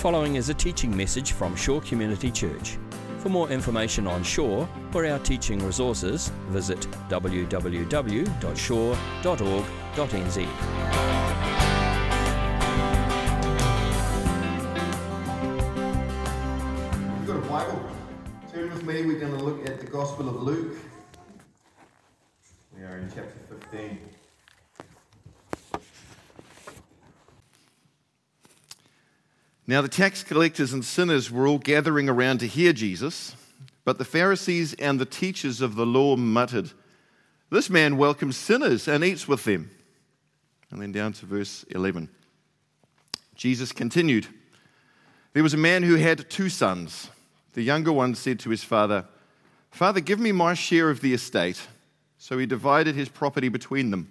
following is a teaching message from Shore Community Church. For more information on Shore or our teaching resources, visit www.shore.org.nz. You've got a Bible. Turn with me. We're going to look at the Gospel of Luke. We are in chapter 15. Now, the tax collectors and sinners were all gathering around to hear Jesus, but the Pharisees and the teachers of the law muttered, This man welcomes sinners and eats with them. And then down to verse 11. Jesus continued, There was a man who had two sons. The younger one said to his father, Father, give me my share of the estate. So he divided his property between them.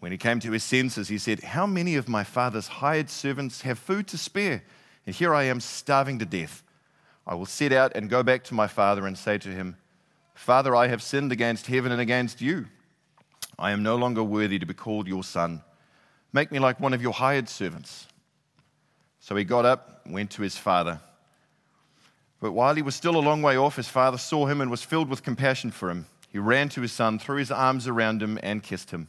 When he came to his senses, he said, How many of my father's hired servants have food to spare? And here I am starving to death. I will set out and go back to my father and say to him, Father, I have sinned against heaven and against you. I am no longer worthy to be called your son. Make me like one of your hired servants. So he got up went to his father. But while he was still a long way off, his father saw him and was filled with compassion for him. He ran to his son, threw his arms around him, and kissed him.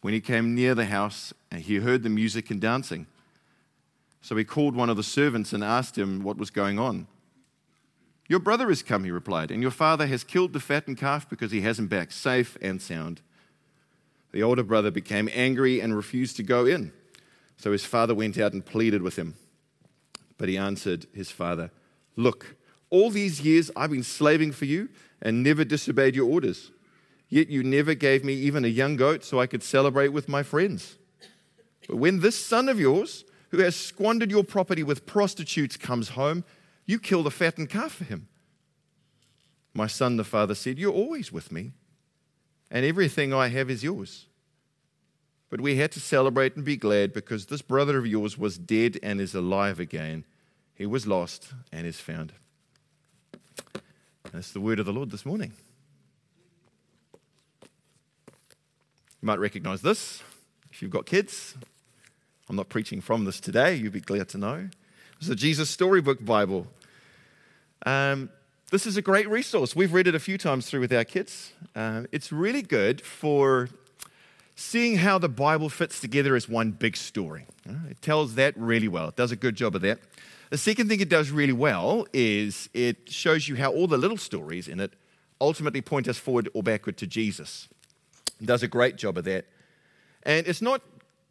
When he came near the house, he heard the music and dancing. So he called one of the servants and asked him what was going on. Your brother has come, he replied, and your father has killed the fattened calf because he has him back safe and sound. The older brother became angry and refused to go in. So his father went out and pleaded with him. But he answered his father, Look, all these years I've been slaving for you and never disobeyed your orders. Yet you never gave me even a young goat so I could celebrate with my friends. But when this son of yours, who has squandered your property with prostitutes, comes home, you kill the fattened calf for him. My son, the father said, You're always with me, and everything I have is yours. But we had to celebrate and be glad because this brother of yours was dead and is alive again. He was lost and is found. That's the word of the Lord this morning. You might recognize this if you've got kids. I'm not preaching from this today, you'll be glad to know. It's the Jesus Storybook Bible. Um, this is a great resource. We've read it a few times through with our kids. Uh, it's really good for seeing how the Bible fits together as one big story. It tells that really well, it does a good job of that. The second thing it does really well is it shows you how all the little stories in it ultimately point us forward or backward to Jesus does a great job of that. And it's not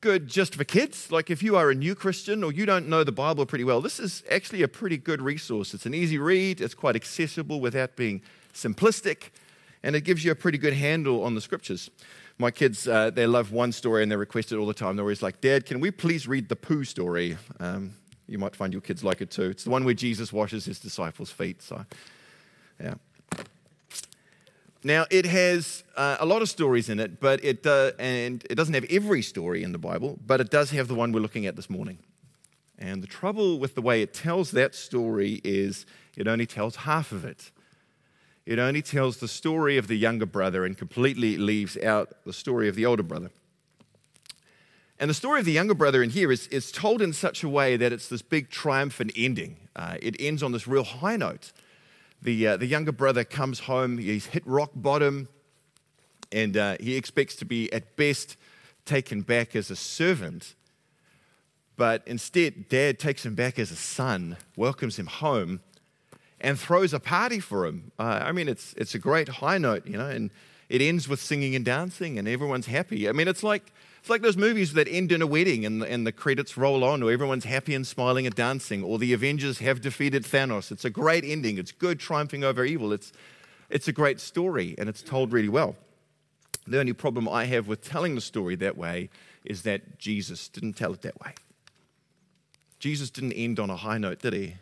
good just for kids. Like if you are a new Christian or you don't know the Bible pretty well, this is actually a pretty good resource. It's an easy read, it's quite accessible without being simplistic, and it gives you a pretty good handle on the scriptures. My kids, uh, they love one story and they request it all the time. They're always like, Dad, can we please read the poo story? Um, you might find your kids like it too. It's the one where Jesus washes his disciples' feet. So, yeah. Now, it has uh, a lot of stories in it, but it, uh, and it doesn't have every story in the Bible, but it does have the one we're looking at this morning. And the trouble with the way it tells that story is it only tells half of it. It only tells the story of the younger brother and completely leaves out the story of the older brother. And the story of the younger brother in here is, is told in such a way that it's this big triumphant ending. Uh, it ends on this real high note the, uh, the younger brother comes home, he's hit rock bottom, and uh, he expects to be at best taken back as a servant. But instead, dad takes him back as a son, welcomes him home, and throws a party for him. Uh, I mean, it's, it's a great high note, you know, and it ends with singing and dancing, and everyone's happy. I mean, it's like, it's like those movies that end in a wedding and, and the credits roll on, or everyone's happy and smiling and dancing, or the Avengers have defeated Thanos. It's a great ending. It's good triumphing over evil. It's, it's a great story, and it's told really well. The only problem I have with telling the story that way is that Jesus didn't tell it that way. Jesus didn't end on a high note, did he?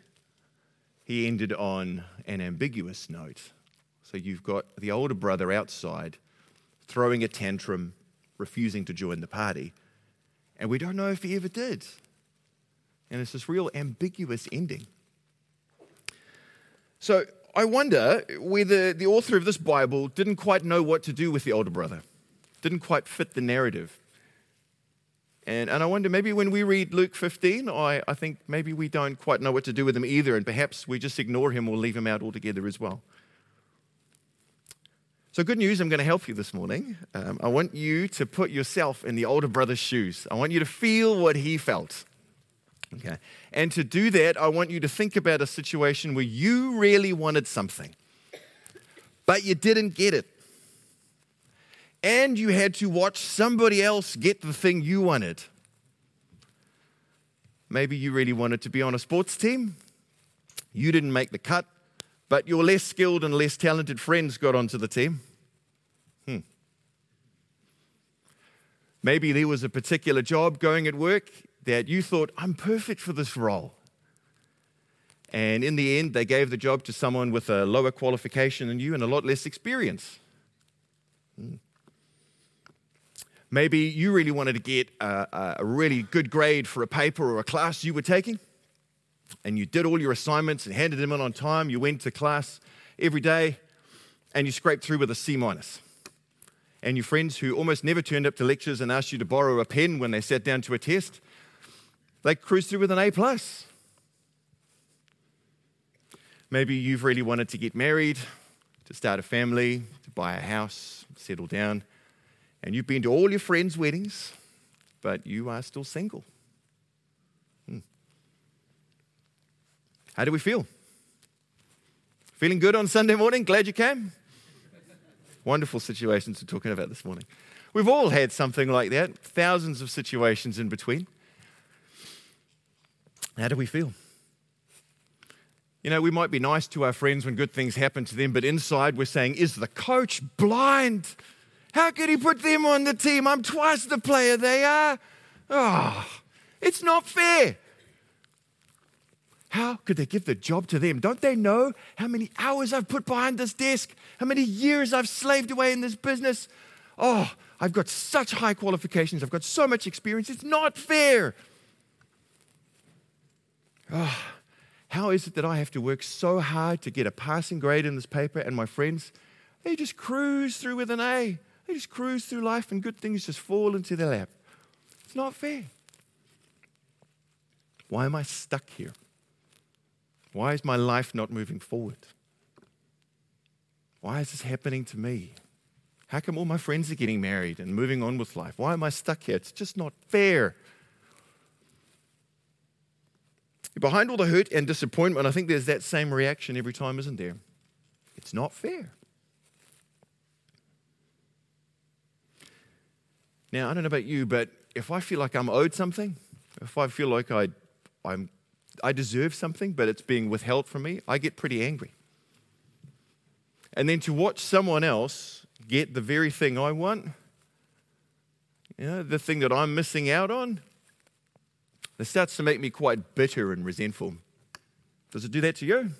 He ended on an ambiguous note. So you've got the older brother outside throwing a tantrum, refusing to join the party. And we don't know if he ever did. And it's this real ambiguous ending. So I wonder whether the author of this Bible didn't quite know what to do with the older brother, didn't quite fit the narrative. And, and I wonder maybe when we read Luke 15, I, I think maybe we don't quite know what to do with him either, and perhaps we just ignore him or leave him out altogether as well. So, good news, I'm going to help you this morning. Um, I want you to put yourself in the older brother's shoes. I want you to feel what he felt. Okay. And to do that, I want you to think about a situation where you really wanted something, but you didn't get it. And you had to watch somebody else get the thing you wanted. Maybe you really wanted to be on a sports team. You didn't make the cut, but your less skilled and less talented friends got onto the team. Hmm. Maybe there was a particular job going at work that you thought, I'm perfect for this role. And in the end, they gave the job to someone with a lower qualification than you and a lot less experience. Hmm. Maybe you really wanted to get a, a, really good grade for a paper or a class you were taking, and you did all your assignments and handed them in on time. You went to class every day, and you scraped through with a C minus. And your friends who almost never turned up to lectures and asked you to borrow a pen when they sat down to a test, they cruised through with an A plus. Maybe you've really wanted to get married, to start a family, to buy a house, settle down, and you've been to all your friends' weddings, but you are still single. How do we feel? Feeling good on Sunday morning? Glad you came? Wonderful situations we're talking about this morning. We've all had something like that, thousands of situations in between. How do we feel? You know, we might be nice to our friends when good things happen to them, but inside we're saying, Is the coach blind? How could he put them on the team? I'm twice the player they are. Oh, it's not fair. How could they give the job to them? Don't they know how many hours I've put behind this desk? How many years I've slaved away in this business? Oh, I've got such high qualifications. I've got so much experience. It's not fair. Oh, how is it that I have to work so hard to get a passing grade in this paper and my friends, they just cruise through with an A? They just cruise through life and good things just fall into their lap. It's not fair. Why am I stuck here? Why is my life not moving forward? Why is this happening to me? How come all my friends are getting married and moving on with life? Why am I stuck here? It's just not fair. Behind all the hurt and disappointment, I think there's that same reaction every time, isn't there? It's not fair. Now, I don't know about you, but if I feel like I'm owed something, if I feel like I, I'm, I deserve something, but it's being withheld from me, I get pretty angry. And then to watch someone else get the very thing I want, you know, the thing that I'm missing out on, it starts to make me quite bitter and resentful. Does it do that to you?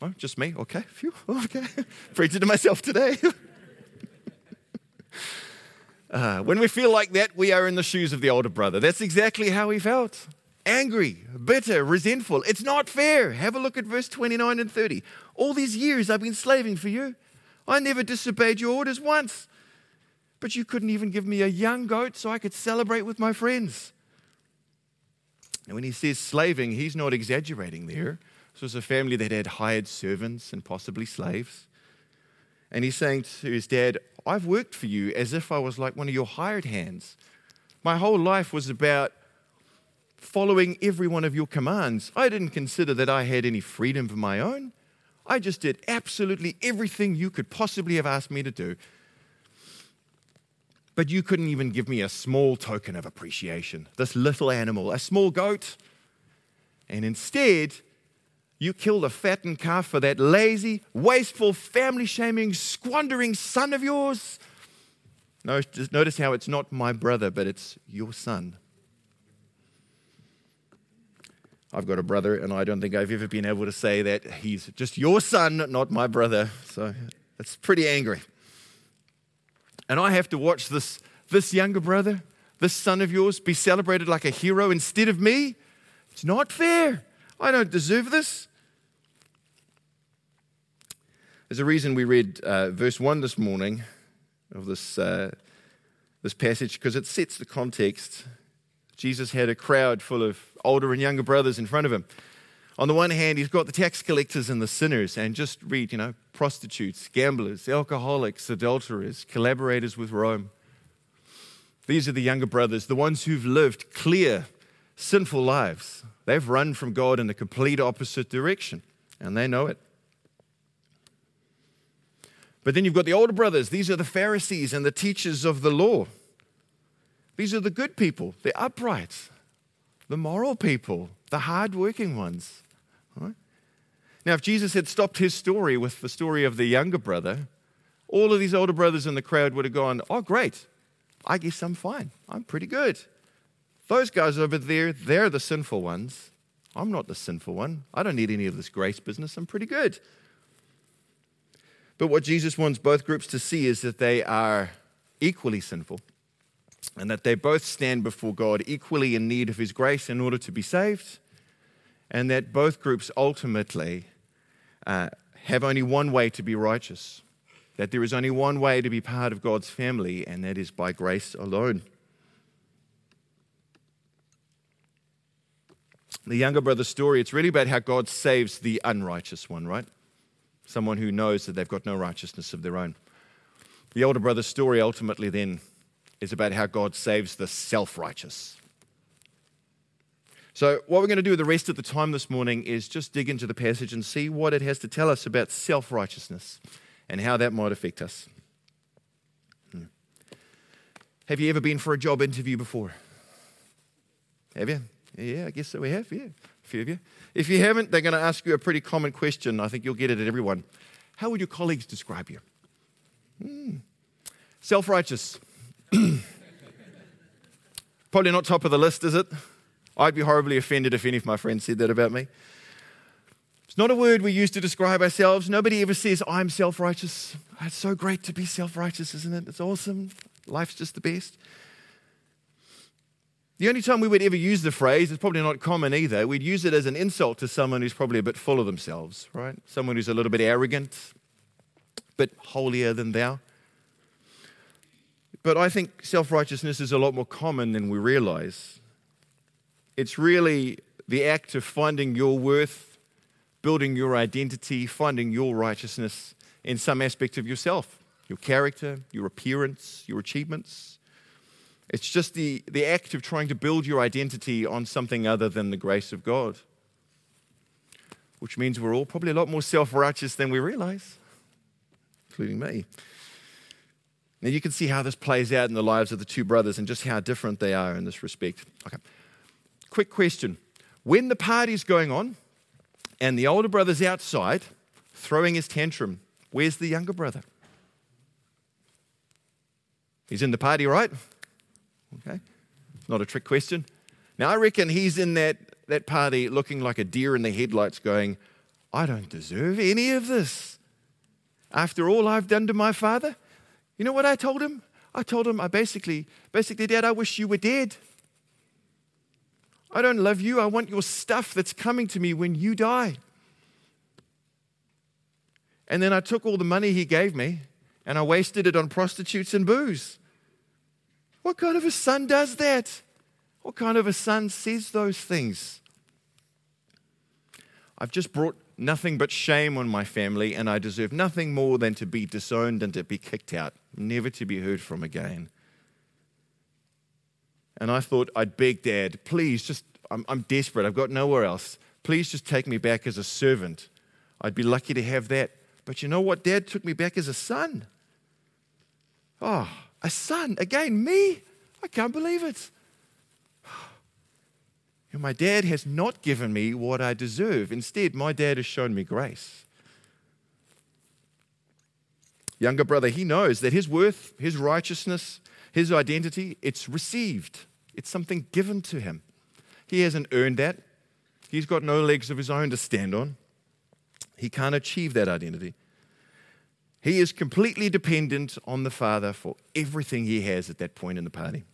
Oh, just me? Okay. Phew. Okay. Preaching to myself today. uh, when we feel like that, we are in the shoes of the older brother. That's exactly how he felt angry, bitter, resentful. It's not fair. Have a look at verse 29 and 30. All these years I've been slaving for you. I never disobeyed your orders once. But you couldn't even give me a young goat so I could celebrate with my friends. And when he says slaving, he's not exaggerating there. This was a family that had hired servants and possibly slaves. And he's saying to his dad, I've worked for you as if I was like one of your hired hands. My whole life was about following every one of your commands. I didn't consider that I had any freedom of my own. I just did absolutely everything you could possibly have asked me to do. But you couldn't even give me a small token of appreciation. This little animal, a small goat. And instead, you killed a fattened calf for that lazy, wasteful, family shaming, squandering son of yours. Notice, how it's not my brother, but it's your son. I've got a brother, and I don't think I've ever been able to say that he's just your son, not my brother. So it's pretty angry. And I have to watch this, this younger brother, this son of yours, be celebrated like a hero instead of me. It's not fair. I don't deserve this. There's a reason we read uh, verse 1 this morning of this, uh, this passage because it sets the context. Jesus had a crowd full of older and younger brothers in front of him. On the one hand, he's got the tax collectors and the sinners, and just read, you know, prostitutes, gamblers, alcoholics, adulterers, collaborators with Rome. These are the younger brothers, the ones who've lived clear, sinful lives. They've run from God in the complete opposite direction, and they know it. But then you've got the older brothers. These are the Pharisees and the teachers of the law. These are the good people, the upright, the moral people, the hardworking ones. Right? Now, if Jesus had stopped his story with the story of the younger brother, all of these older brothers in the crowd would have gone, Oh, great. I guess I'm fine. I'm pretty good. Those guys over there, they're the sinful ones. I'm not the sinful one. I don't need any of this grace business. I'm pretty good. But what Jesus wants both groups to see is that they are equally sinful and that they both stand before God equally in need of His grace in order to be saved, and that both groups ultimately uh, have only one way to be righteous, that there is only one way to be part of God's family, and that is by grace alone. The younger brother's story, it's really about how God saves the unrighteous one, right? Someone who knows that they've got no righteousness of their own. The older brother's story ultimately then is about how God saves the self righteous. So, what we're going to do the rest of the time this morning is just dig into the passage and see what it has to tell us about self righteousness and how that might affect us. Hmm. Have you ever been for a job interview before? Have you? Yeah, I guess so. We have, yeah. A few of you. If you haven't, they're going to ask you a pretty common question. I think you'll get it at everyone. How would your colleagues describe you? Hmm. Self righteous. Probably not top of the list, is it? I'd be horribly offended if any of my friends said that about me. It's not a word we use to describe ourselves. Nobody ever says, I'm self righteous. It's so great to be self righteous, isn't it? It's awesome. Life's just the best. The only time we would ever use the phrase, it's probably not common either, we'd use it as an insult to someone who's probably a bit full of themselves, right? Someone who's a little bit arrogant, a bit holier than thou. But I think self righteousness is a lot more common than we realize. It's really the act of finding your worth, building your identity, finding your righteousness in some aspect of yourself your character, your appearance, your achievements. It's just the, the act of trying to build your identity on something other than the grace of God, which means we're all probably a lot more self righteous than we realize, including me. Now, you can see how this plays out in the lives of the two brothers and just how different they are in this respect. Okay. Quick question. When the party's going on and the older brother's outside throwing his tantrum, where's the younger brother? He's in the party, right? Okay. Not a trick question. Now, I reckon he's in that, that party looking like a deer in the headlights, going, I don't deserve any of this. After all I've done to my father, you know what I told him? I told him, I basically, basically, Dad, I wish you were dead. I don't love you. I want your stuff that's coming to me when you die. And then I took all the money he gave me and I wasted it on prostitutes and booze. What kind of a son does that? What kind of a son says those things? I've just brought nothing but shame on my family, and I deserve nothing more than to be disowned and to be kicked out, never to be heard from again. And I thought I'd beg Dad, please, just I'm, I'm desperate. I've got nowhere else. Please just take me back as a servant. I'd be lucky to have that. But you know what? Dad took me back as a son. Oh, a son. Again, me. I can't believe it. my dad has not given me what I deserve. Instead, my dad has shown me grace. Younger brother, he knows that his worth, his righteousness, his identity, it's received. It's something given to him. He hasn't earned that. He's got no legs of his own to stand on. He can't achieve that identity. He is completely dependent on the Father for everything he has at that point in the party.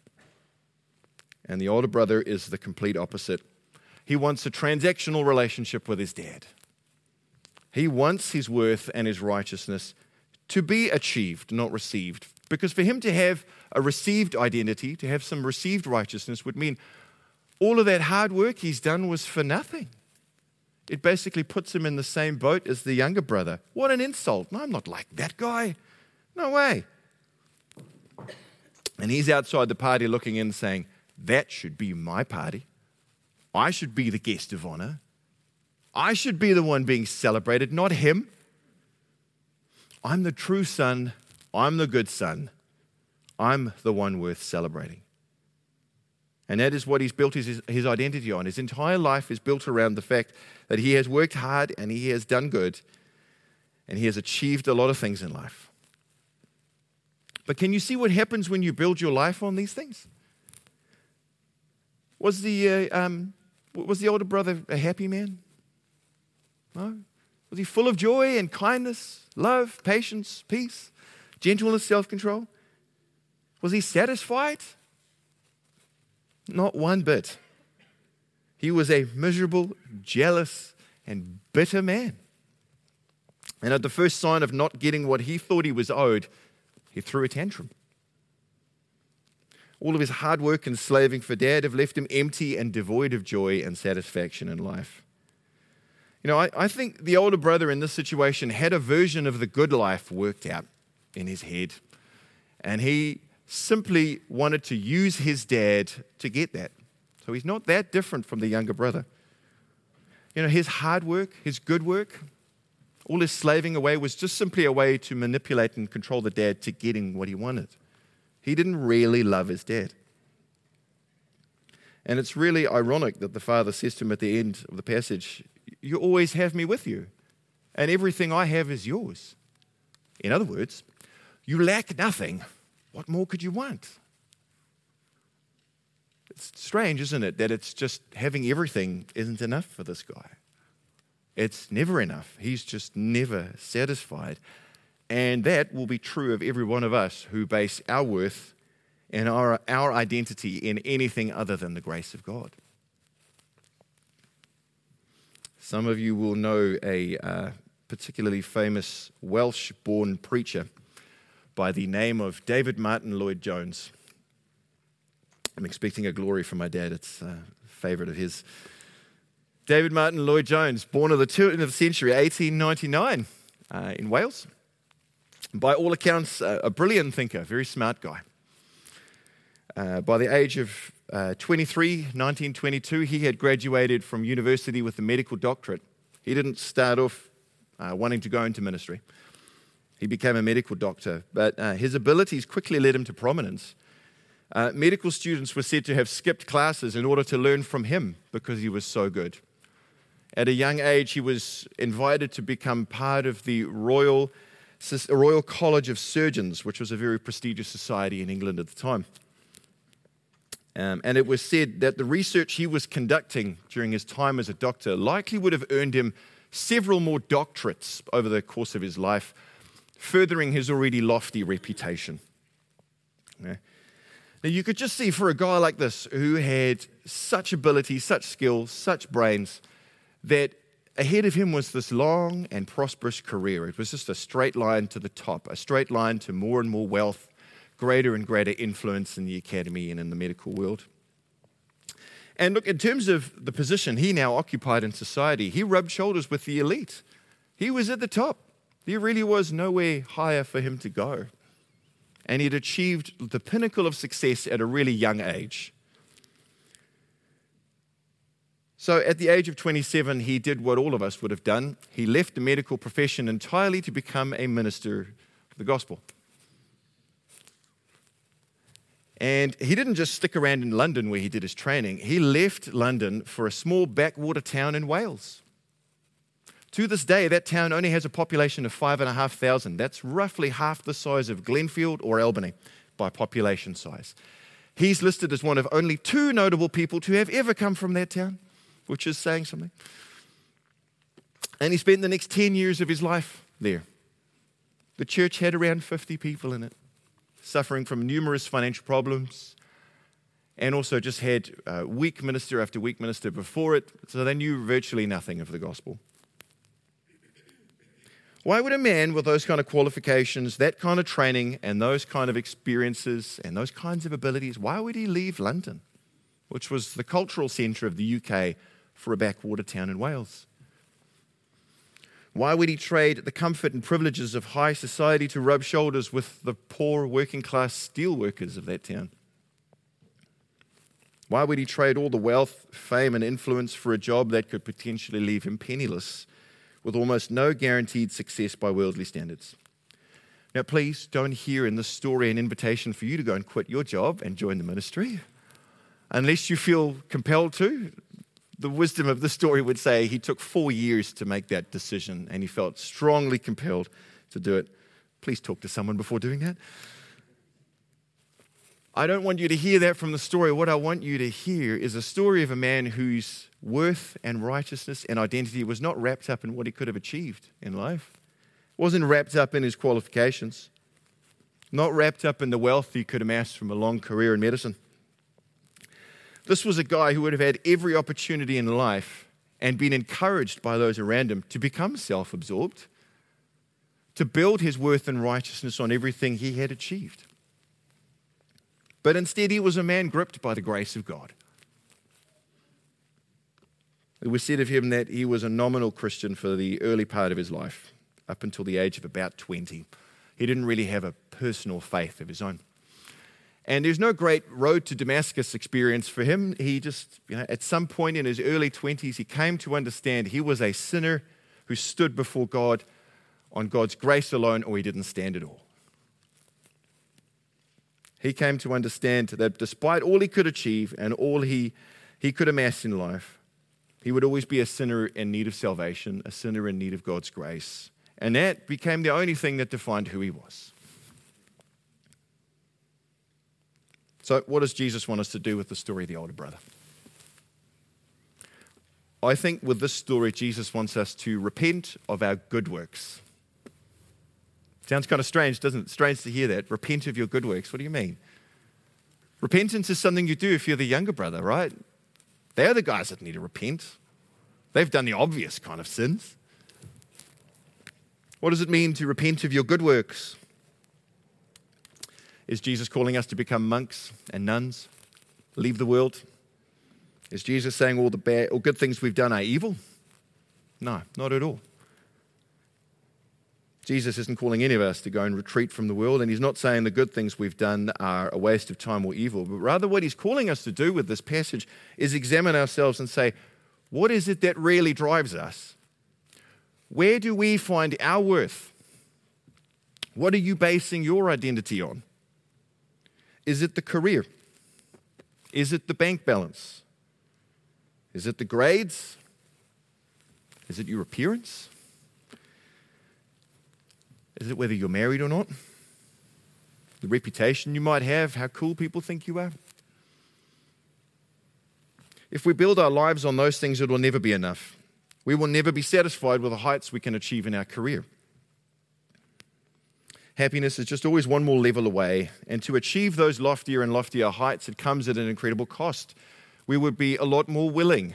And the older brother is the complete opposite. He wants a transactional relationship with his dad. He wants his worth and his righteousness to be achieved, not received. Because for him to have a received identity, to have some received righteousness, would mean all of that hard work he's done was for nothing. It basically puts him in the same boat as the younger brother. What an insult. No, I'm not like that guy. No way. And he's outside the party looking in saying, That should be my party. I should be the guest of honor. I should be the one being celebrated, not him. I'm the true son. I'm the good son. I'm the one worth celebrating. And that is what he's built his, his identity on. His entire life is built around the fact that he has worked hard and he has done good and he has achieved a lot of things in life. But can you see what happens when you build your life on these things? Was the, uh, um, was the older brother a happy man? No. Was he full of joy and kindness, love, patience, peace, gentleness, self control? Was he satisfied? Not one bit. He was a miserable, jealous, and bitter man. And at the first sign of not getting what he thought he was owed, he threw a tantrum. All of his hard work and slaving for dad have left him empty and devoid of joy and satisfaction in life. You know, I, I think the older brother in this situation had a version of the good life worked out in his head. And he simply wanted to use his dad to get that. So he's not that different from the younger brother. You know, his hard work, his good work, all his slaving away was just simply a way to manipulate and control the dad to getting what he wanted. He didn't really love his dad. And it's really ironic that the father says to him at the end of the passage, You always have me with you, and everything I have is yours. In other words, you lack nothing what more could you want? It's strange, isn't it, that it's just having everything isn't enough for this guy. It's never enough. He's just never satisfied. And that will be true of every one of us who base our worth and our, our identity in anything other than the grace of God. Some of you will know a uh, particularly famous Welsh born preacher by the name of David Martyn Lloyd Jones. I'm expecting a glory from my dad. It's a favorite of his. David Martyn Lloyd Jones, born of the turn of the century, 1899, uh, in Wales. By all accounts, uh, a brilliant thinker, very smart guy. Uh, by the age of uh, 23, 1922, he had graduated from university with a medical doctorate. He didn't start off uh, wanting to go into ministry. He became a medical doctor, but uh, his abilities quickly led him to prominence. Uh, medical students were said to have skipped classes in order to learn from him because he was so good. At a young age, he was invited to become part of the Royal, Royal College of Surgeons, which was a very prestigious society in England at the time. Um, and it was said that the research he was conducting during his time as a doctor likely would have earned him several more doctorates over the course of his life furthering his already lofty reputation. Yeah. Now, you could just see for a guy like this who had such ability, such skill, such brains, that ahead of him was this long and prosperous career. It was just a straight line to the top, a straight line to more and more wealth, greater and greater influence in the academy and in the medical world. And look, in terms of the position he now occupied in society, he rubbed shoulders with the elite. He was at the top. There really was nowhere higher for him to go. And he'd achieved the pinnacle of success at a really young age. So at the age of 27, he did what all of us would have done. He left the medical profession entirely to become a minister of the gospel. And he didn't just stick around in London where he did his training, he left London for a small backwater town in Wales. To this day, that town only has a population of 5,500. That's roughly half the size of Glenfield or Albany by population size. He's listed as one of only two notable people to have ever come from that town, which is saying something. And he spent the next 10 years of his life there. The church had around 50 people in it suffering from numerous financial problems, and also just had uh, weak minister after weak minister before it, so they knew virtually nothing of the gospel. Why would a man with those kind of qualifications, that kind of training, and those kind of experiences, and those kinds of abilities, why would he leave London, which was the cultural centre of the UK, for a backwater town in Wales? Why would he trade the comfort and privileges of high society to rub shoulders with the poor working class steel workers of that town? Why would he trade all the wealth, fame, and influence for a job that could potentially leave him penniless with almost no guaranteed success by worldly standards? Now, please don't hear in this story an invitation for you to go and quit your job and join the ministry. Unless you feel compelled to, the wisdom of the story would say he took four years to make that decision and he felt strongly compelled to do it. Please talk to someone before doing that. I don't want you to hear that from the story. What I want you to hear is a story of a man whose worth and righteousness and identity was not wrapped up in what he could have achieved in life, wasn't wrapped up in his qualifications, not wrapped up in the wealth he could amass from a long career in medicine. This was a guy who would have had every opportunity in life and been encouraged by those around him to become self absorbed, to build his worth and righteousness on everything he had achieved. But instead, he was a man gripped by the grace of God. It was said of him that he was a nominal Christian for the early part of his life, up until the age of about 20. He didn't really have a personal faith of his own. And there's no great road to Damascus experience for him. He just, you know, at some point in his early 20s, he came to understand he was a sinner who stood before God on God's grace alone, or he didn't stand at all. He came to understand that despite all he could achieve and all he, he could amass in life, he would always be a sinner in need of salvation, a sinner in need of God's grace. And that became the only thing that defined who he was. So, what does Jesus want us to do with the story of the older brother? I think with this story, Jesus wants us to repent of our good works. Sounds kind of strange, doesn't it? Strange to hear that. Repent of your good works. What do you mean? Repentance is something you do if you're the younger brother, right? They're the guys that need to repent. They've done the obvious kind of sins. What does it mean to repent of your good works? Is Jesus calling us to become monks and nuns? Leave the world? Is Jesus saying all the bad or good things we've done are evil? No, not at all. Jesus isn't calling any of us to go and retreat from the world, and he's not saying the good things we've done are a waste of time or evil, but rather what he's calling us to do with this passage is examine ourselves and say, what is it that really drives us? Where do we find our worth? What are you basing your identity on? Is it the career? Is it the bank balance? Is it the grades? Is it your appearance? Is it whether you're married or not? The reputation you might have, how cool people think you are? If we build our lives on those things, it will never be enough. We will never be satisfied with the heights we can achieve in our career. Happiness is just always one more level away. And to achieve those loftier and loftier heights, it comes at an incredible cost. We would be a lot more willing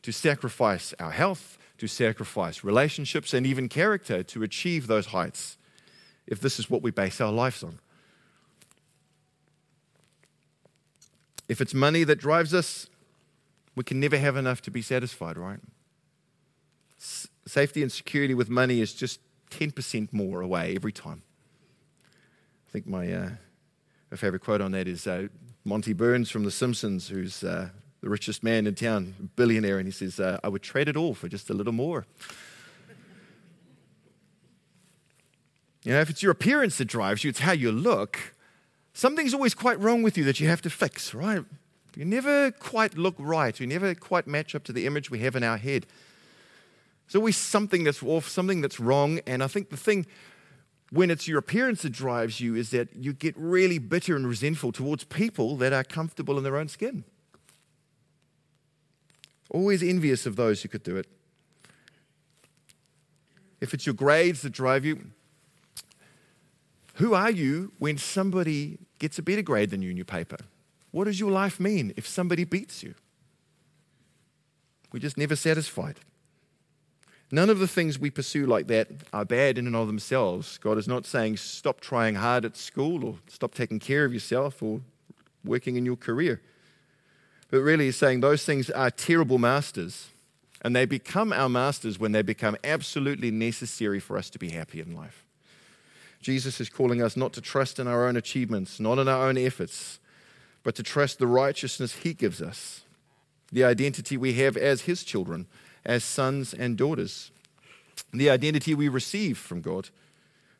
to sacrifice our health, to sacrifice relationships, and even character to achieve those heights if this is what we base our lives on. If it's money that drives us, we can never have enough to be satisfied, right? Safety and security with money is just 10% more away every time. I think my, uh, my favorite quote on that is uh, Monty Burns from The Simpsons, who's uh, the richest man in town, billionaire, and he says, uh, I would trade it all for just a little more. You know, if it's your appearance that drives you, it's how you look, something's always quite wrong with you that you have to fix, right? You never quite look right. You never quite match up to the image we have in our head. There's always something that's off, something that's wrong. And I think the thing, when it's your appearance that drives you, is that you get really bitter and resentful towards people that are comfortable in their own skin. Always envious of those who could do it. If it's your grades that drive you, who are you when somebody gets a better grade than you in your paper? What does your life mean if somebody beats you? We're just never satisfied. None of the things we pursue like that are bad in and of themselves. God is not saying stop trying hard at school or stop taking care of yourself or working in your career. But really, He's saying those things are terrible masters, and they become our masters when they become absolutely necessary for us to be happy in life. Jesus is calling us not to trust in our own achievements, not in our own efforts, but to trust the righteousness He gives us, the identity we have as His children, as sons and daughters, the identity we receive from God,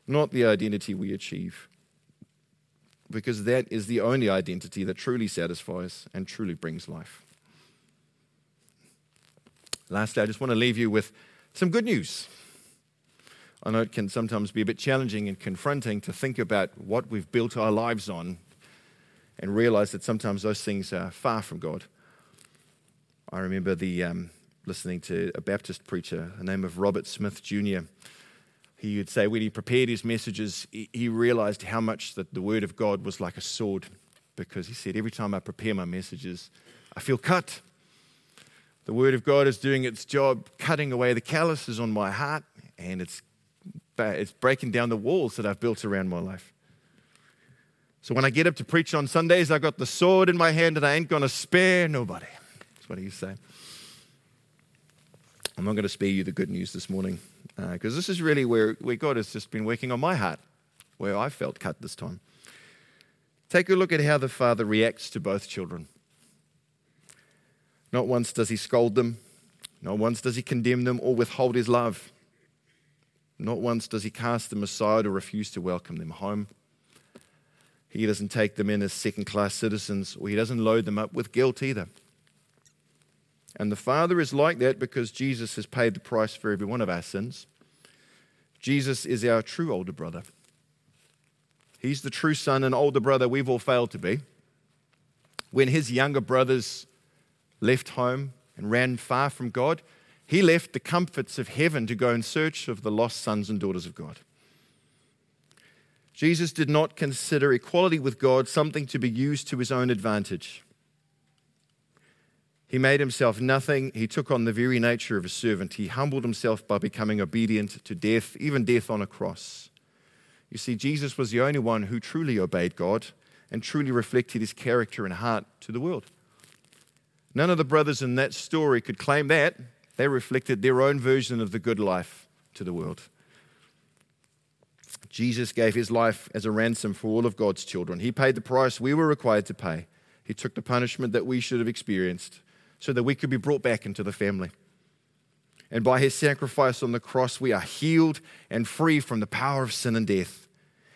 not the identity we achieve. Because that is the only identity that truly satisfies and truly brings life. Lastly, I just want to leave you with some good news. I know it can sometimes be a bit challenging and confronting to think about what we've built our lives on and realize that sometimes those things are far from God. I remember the, um, listening to a Baptist preacher, the name of Robert Smith Jr. He would say when he prepared his messages, he realized how much that the Word of God was like a sword because he said, Every time I prepare my messages, I feel cut. The Word of God is doing its job, cutting away the calluses on my heart, and it's it's breaking down the walls that I've built around my life. So when I get up to preach on Sundays, I've got the sword in my hand and I ain't going to spare nobody. That's what he's saying. I'm not going to spare you the good news this morning because uh, this is really where, where God has just been working on my heart, where I felt cut this time. Take a look at how the father reacts to both children. Not once does he scold them, not once does he condemn them or withhold his love. Not once does he cast them aside or refuse to welcome them home. He doesn't take them in as second class citizens, or he doesn't load them up with guilt either. And the Father is like that because Jesus has paid the price for every one of our sins. Jesus is our true older brother. He's the true son and older brother we've all failed to be. When his younger brothers left home and ran far from God, he left the comforts of heaven to go in search of the lost sons and daughters of God. Jesus did not consider equality with God something to be used to his own advantage. He made himself nothing. He took on the very nature of a servant. He humbled himself by becoming obedient to death, even death on a cross. You see, Jesus was the only one who truly obeyed God and truly reflected his character and heart to the world. None of the brothers in that story could claim that they reflected their own version of the good life to the world. Jesus gave his life as a ransom for all of God's children. He paid the price we were required to pay. He took the punishment that we should have experienced so that we could be brought back into the family. And by his sacrifice on the cross, we are healed and free from the power of sin and death.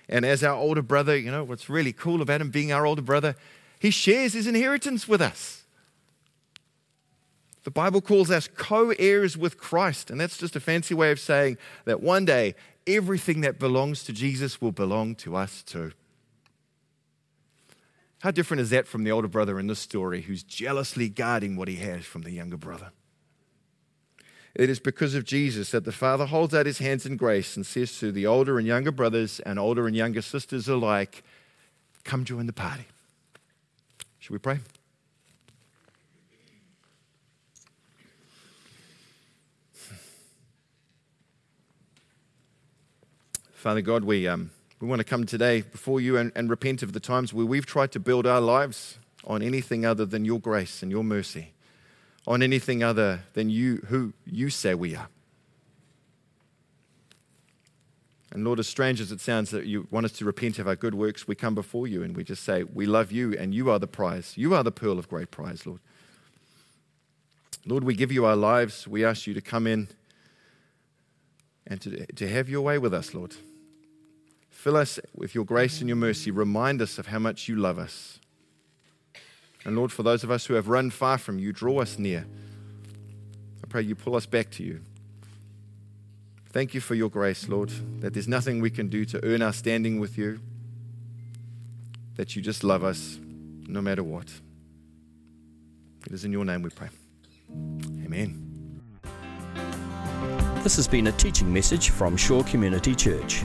And as our older brother, you know, what's really cool about him being our older brother, he shares his inheritance with us. The Bible calls us co heirs with Christ, and that's just a fancy way of saying that one day everything that belongs to Jesus will belong to us too. How different is that from the older brother in this story who's jealously guarding what he has from the younger brother? It is because of Jesus that the Father holds out his hands in grace and says to the older and younger brothers and older and younger sisters alike, Come join the party. Should we pray? Father God, we, um, we want to come today before you and, and repent of the times where we've tried to build our lives on anything other than your grace and your mercy, on anything other than you, who you say we are. And Lord, as strange as it sounds that you want us to repent of our good works, we come before you and we just say, We love you and you are the prize. You are the pearl of great prize, Lord. Lord, we give you our lives. We ask you to come in and to, to have your way with us, Lord. Fill us with your grace and your mercy. Remind us of how much you love us. And Lord, for those of us who have run far from you, draw us near. I pray you pull us back to you. Thank you for your grace, Lord, that there's nothing we can do to earn our standing with you, that you just love us no matter what. It is in your name we pray. Amen. This has been a teaching message from Shore Community Church.